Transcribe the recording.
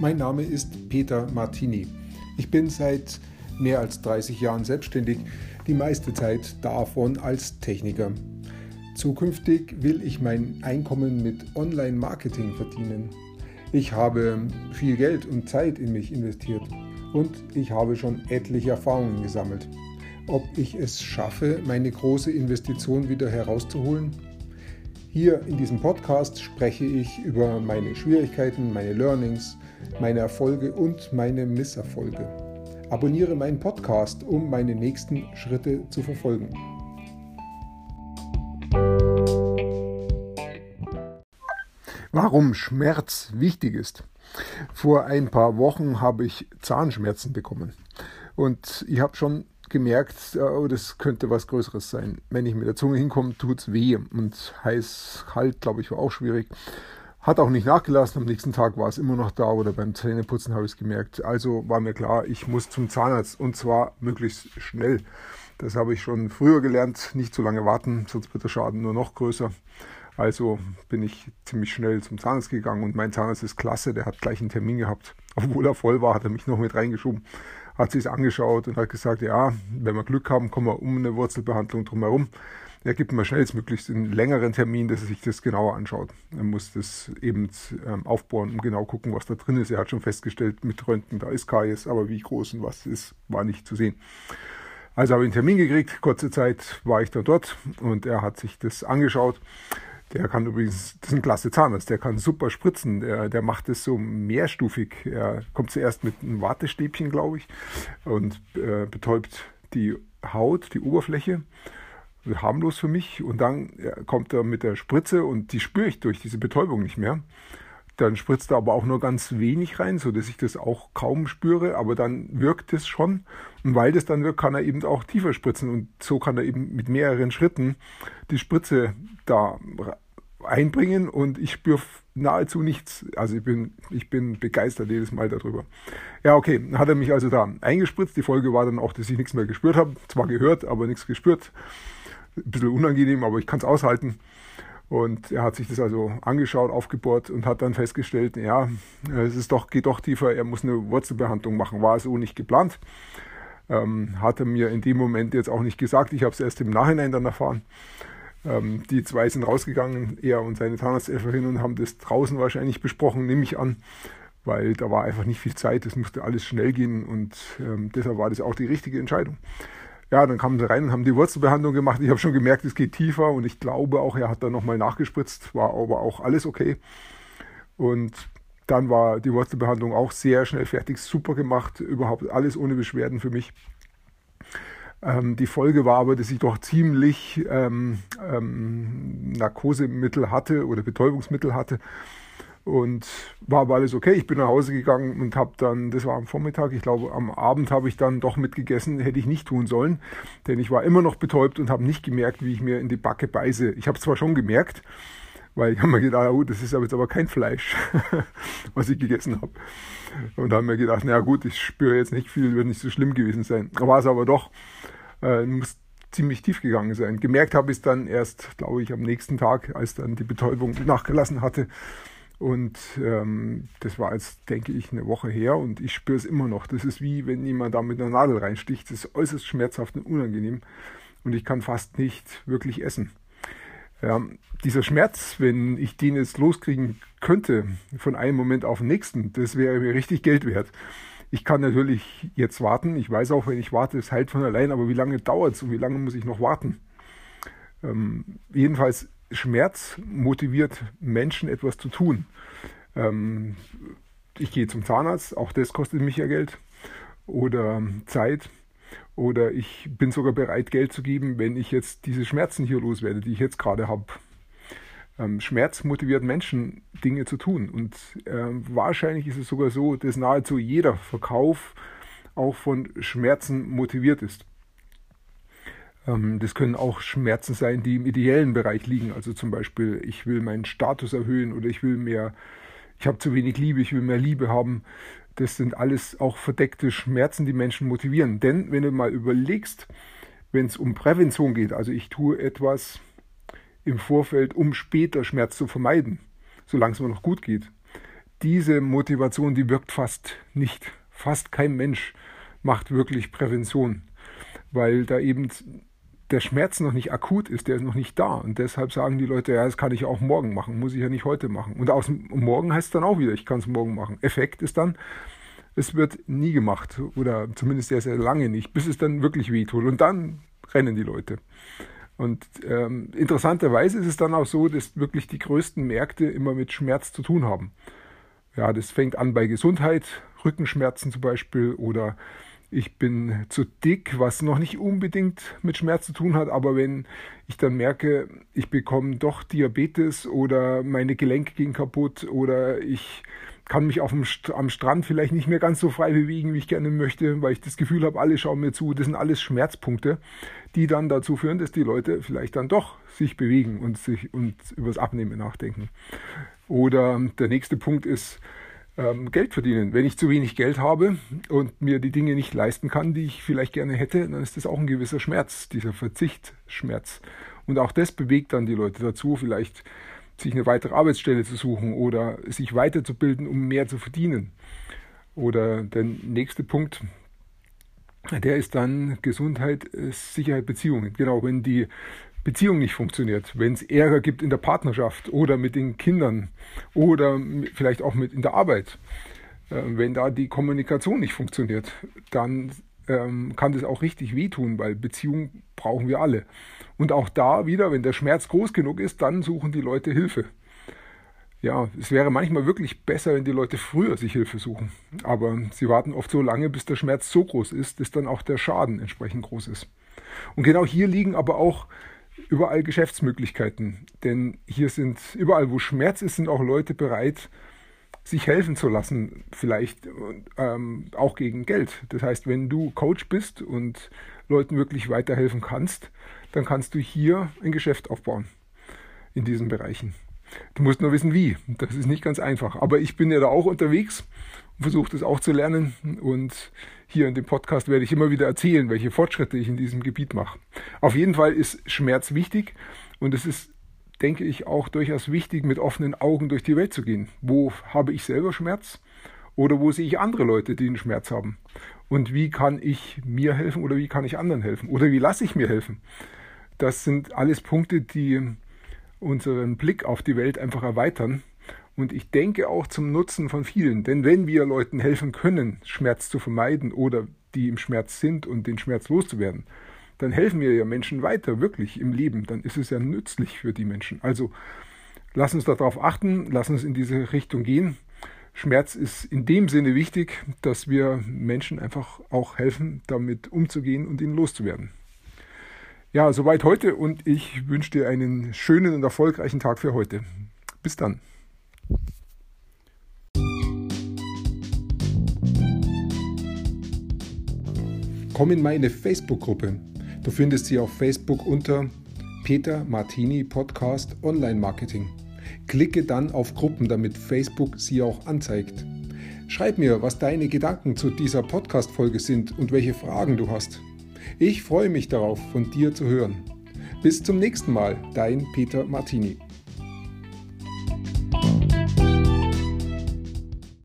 Mein Name ist Peter Martini. Ich bin seit mehr als 30 Jahren selbstständig, die meiste Zeit davon als Techniker. Zukünftig will ich mein Einkommen mit Online-Marketing verdienen. Ich habe viel Geld und Zeit in mich investiert und ich habe schon etliche Erfahrungen gesammelt. Ob ich es schaffe, meine große Investition wieder herauszuholen? Hier in diesem Podcast spreche ich über meine Schwierigkeiten, meine Learnings, meine Erfolge und meine Misserfolge. Abonniere meinen Podcast, um meine nächsten Schritte zu verfolgen. Warum Schmerz wichtig ist. Vor ein paar Wochen habe ich Zahnschmerzen bekommen. Und ich habe schon gemerkt, oh, das könnte was Größeres sein. Wenn ich mit der Zunge hinkomme, tut es weh. Und heiß, kalt, glaube ich, war auch schwierig. Hat auch nicht nachgelassen. Am nächsten Tag war es immer noch da oder beim Zähneputzen habe ich es gemerkt. Also war mir klar, ich muss zum Zahnarzt und zwar möglichst schnell. Das habe ich schon früher gelernt. Nicht zu lange warten, sonst wird der Schaden nur noch größer. Also bin ich ziemlich schnell zum Zahnarzt gegangen und mein Zahnarzt ist klasse, der hat gleich einen Termin gehabt. Obwohl er voll war, hat er mich noch mit reingeschoben hat sich angeschaut und hat gesagt, ja, wenn wir Glück haben, kommen wir um eine Wurzelbehandlung drumherum. Er gibt mir schnellstmöglichst einen längeren Termin, dass er sich das genauer anschaut. Er muss das eben ähm, aufbauen und genau gucken, was da drin ist. Er hat schon festgestellt mit Röntgen, da ist Karies, aber wie groß und was ist, war nicht zu sehen. Also habe ich einen Termin gekriegt, kurze Zeit war ich da dort und er hat sich das angeschaut der kann übrigens, das ist ein klasse Zahnarzt, der kann super spritzen. Der, der macht es so mehrstufig. Er kommt zuerst mit einem Wattestäbchen, glaube ich, und äh, betäubt die Haut, die Oberfläche. Harmlos für mich. Und dann kommt er mit der Spritze und die spüre ich durch diese Betäubung nicht mehr. Dann spritzt er aber auch nur ganz wenig rein, so dass ich das auch kaum spüre, aber dann wirkt es schon. Und weil das dann wirkt, kann er eben auch tiefer spritzen und so kann er eben mit mehreren Schritten die Spritze da einbringen und ich spüre nahezu nichts. Also ich bin, ich bin begeistert jedes Mal darüber. Ja, okay, hat er mich also da eingespritzt. Die Folge war dann auch, dass ich nichts mehr gespürt habe. Zwar gehört, aber nichts gespürt. Ein bisschen unangenehm, aber ich kann es aushalten. Und er hat sich das also angeschaut, aufgebohrt und hat dann festgestellt, ja, es ist doch, geht doch tiefer, er muss eine Wurzelbehandlung machen. War so nicht geplant. Ähm, hat er mir in dem Moment jetzt auch nicht gesagt. Ich habe es erst im Nachhinein dann erfahren. Ähm, die zwei sind rausgegangen, er und seine Zahnarzthelferin, und haben das draußen wahrscheinlich besprochen, nehme ich an, weil da war einfach nicht viel Zeit, es musste alles schnell gehen und ähm, deshalb war das auch die richtige Entscheidung. Ja, dann kamen sie rein und haben die Wurzelbehandlung gemacht. Ich habe schon gemerkt, es geht tiefer und ich glaube auch, er hat dann nochmal nachgespritzt, war aber auch alles okay. Und dann war die Wurzelbehandlung auch sehr schnell fertig, super gemacht, überhaupt alles ohne Beschwerden für mich. Ähm, die Folge war aber, dass ich doch ziemlich ähm, ähm, Narkosemittel hatte oder Betäubungsmittel hatte. Und war aber alles okay. Ich bin nach Hause gegangen und habe dann, das war am Vormittag, ich glaube am Abend habe ich dann doch mitgegessen, hätte ich nicht tun sollen, denn ich war immer noch betäubt und habe nicht gemerkt, wie ich mir in die Backe beiße. Ich habe zwar schon gemerkt, weil ich habe mir gedacht, oh, das ist aber jetzt aber kein Fleisch, was ich gegessen habe. Und habe mir gedacht, na gut, ich spüre jetzt nicht viel, wird nicht so schlimm gewesen sein. War es aber doch äh, muss ziemlich tief gegangen sein. Gemerkt habe ich es dann erst, glaube ich, am nächsten Tag, als dann die Betäubung nachgelassen hatte. Und ähm, das war jetzt, denke ich, eine Woche her und ich spüre es immer noch. Das ist wie wenn jemand da mit einer Nadel reinsticht. Das ist äußerst schmerzhaft und unangenehm und ich kann fast nicht wirklich essen. Ja, dieser Schmerz, wenn ich den jetzt loskriegen könnte, von einem Moment auf den nächsten, das wäre mir richtig Geld wert. Ich kann natürlich jetzt warten. Ich weiß auch, wenn ich warte, es heilt von allein. Aber wie lange dauert es und wie lange muss ich noch warten? Ähm, jedenfalls, Schmerz motiviert Menschen, etwas zu tun. Ähm, ich gehe zum Zahnarzt, auch das kostet mich ja Geld oder Zeit. Oder ich bin sogar bereit, Geld zu geben, wenn ich jetzt diese Schmerzen hier loswerde, die ich jetzt gerade habe. Ähm, Schmerz motiviert Menschen, Dinge zu tun. Und ähm, wahrscheinlich ist es sogar so, dass nahezu jeder Verkauf auch von Schmerzen motiviert ist. Ähm, das können auch Schmerzen sein, die im ideellen Bereich liegen. Also zum Beispiel, ich will meinen Status erhöhen oder ich will mehr, ich habe zu wenig Liebe, ich will mehr Liebe haben. Das sind alles auch verdeckte Schmerzen, die Menschen motivieren. Denn wenn du mal überlegst, wenn es um Prävention geht, also ich tue etwas, im Vorfeld, um später Schmerz zu vermeiden, solange es mir noch gut geht, diese Motivation, die wirkt fast nicht. Fast kein Mensch macht wirklich Prävention, weil da eben der Schmerz noch nicht akut ist, der ist noch nicht da. Und deshalb sagen die Leute, ja, das kann ich auch morgen machen, muss ich ja nicht heute machen. Und aus morgen heißt es dann auch wieder, ich kann es morgen machen. Effekt ist dann, es wird nie gemacht oder zumindest sehr, sehr lange nicht, bis es dann wirklich wehtut. Und dann rennen die Leute. Und ähm, interessanterweise ist es dann auch so, dass wirklich die größten Märkte immer mit Schmerz zu tun haben. Ja, das fängt an bei Gesundheit, Rückenschmerzen zum Beispiel oder ich bin zu dick, was noch nicht unbedingt mit Schmerz zu tun hat, aber wenn ich dann merke, ich bekomme doch Diabetes oder meine Gelenke gehen kaputt oder ich kann mich auf dem St am Strand vielleicht nicht mehr ganz so frei bewegen, wie ich gerne möchte, weil ich das Gefühl habe, alle schauen mir zu. Das sind alles Schmerzpunkte, die dann dazu führen, dass die Leute vielleicht dann doch sich bewegen und sich und übers Abnehmen nachdenken. Oder der nächste Punkt ist ähm, Geld verdienen. Wenn ich zu wenig Geld habe und mir die Dinge nicht leisten kann, die ich vielleicht gerne hätte, dann ist das auch ein gewisser Schmerz, dieser Verzichtsschmerz. Und auch das bewegt dann die Leute dazu, vielleicht sich eine weitere Arbeitsstelle zu suchen oder sich weiterzubilden, um mehr zu verdienen. Oder der nächste Punkt, der ist dann Gesundheit, Sicherheit, Beziehungen. Genau, wenn die Beziehung nicht funktioniert, wenn es Ärger gibt in der Partnerschaft oder mit den Kindern oder vielleicht auch mit in der Arbeit, äh, wenn da die Kommunikation nicht funktioniert, dann ähm, kann das auch richtig wehtun, weil Beziehung brauchen wir alle. Und auch da wieder, wenn der Schmerz groß genug ist, dann suchen die Leute Hilfe. Ja, es wäre manchmal wirklich besser, wenn die Leute früher sich Hilfe suchen. Aber sie warten oft so lange, bis der Schmerz so groß ist, dass dann auch der Schaden entsprechend groß ist. Und genau hier liegen aber auch überall Geschäftsmöglichkeiten. Denn hier sind überall, wo Schmerz ist, sind auch Leute bereit, sich helfen zu lassen, vielleicht ähm, auch gegen Geld. Das heißt, wenn du Coach bist und Leuten wirklich weiterhelfen kannst, dann kannst du hier ein Geschäft aufbauen in diesen Bereichen. Du musst nur wissen, wie. Das ist nicht ganz einfach. Aber ich bin ja da auch unterwegs versuche das auch zu lernen. Und hier in dem Podcast werde ich immer wieder erzählen, welche Fortschritte ich in diesem Gebiet mache. Auf jeden Fall ist Schmerz wichtig und es ist denke ich, auch durchaus wichtig, mit offenen Augen durch die Welt zu gehen. Wo habe ich selber Schmerz? Oder wo sehe ich andere Leute, die einen Schmerz haben? Und wie kann ich mir helfen oder wie kann ich anderen helfen? Oder wie lasse ich mir helfen? Das sind alles Punkte, die unseren Blick auf die Welt einfach erweitern. Und ich denke auch zum Nutzen von vielen. Denn wenn wir Leuten helfen können, Schmerz zu vermeiden oder die im Schmerz sind und den Schmerz loszuwerden, dann helfen wir ja Menschen weiter, wirklich im Leben. Dann ist es ja nützlich für die Menschen. Also lass uns darauf achten, lass uns in diese Richtung gehen. Schmerz ist in dem Sinne wichtig, dass wir Menschen einfach auch helfen, damit umzugehen und ihn loszuwerden. Ja, soweit heute und ich wünsche dir einen schönen und erfolgreichen Tag für heute. Bis dann. Komm in meine Facebook-Gruppe Du findest sie auf Facebook unter Peter Martini Podcast Online Marketing. Klicke dann auf Gruppen, damit Facebook sie auch anzeigt. Schreib mir, was deine Gedanken zu dieser Podcast-Folge sind und welche Fragen du hast. Ich freue mich darauf, von dir zu hören. Bis zum nächsten Mal, dein Peter Martini.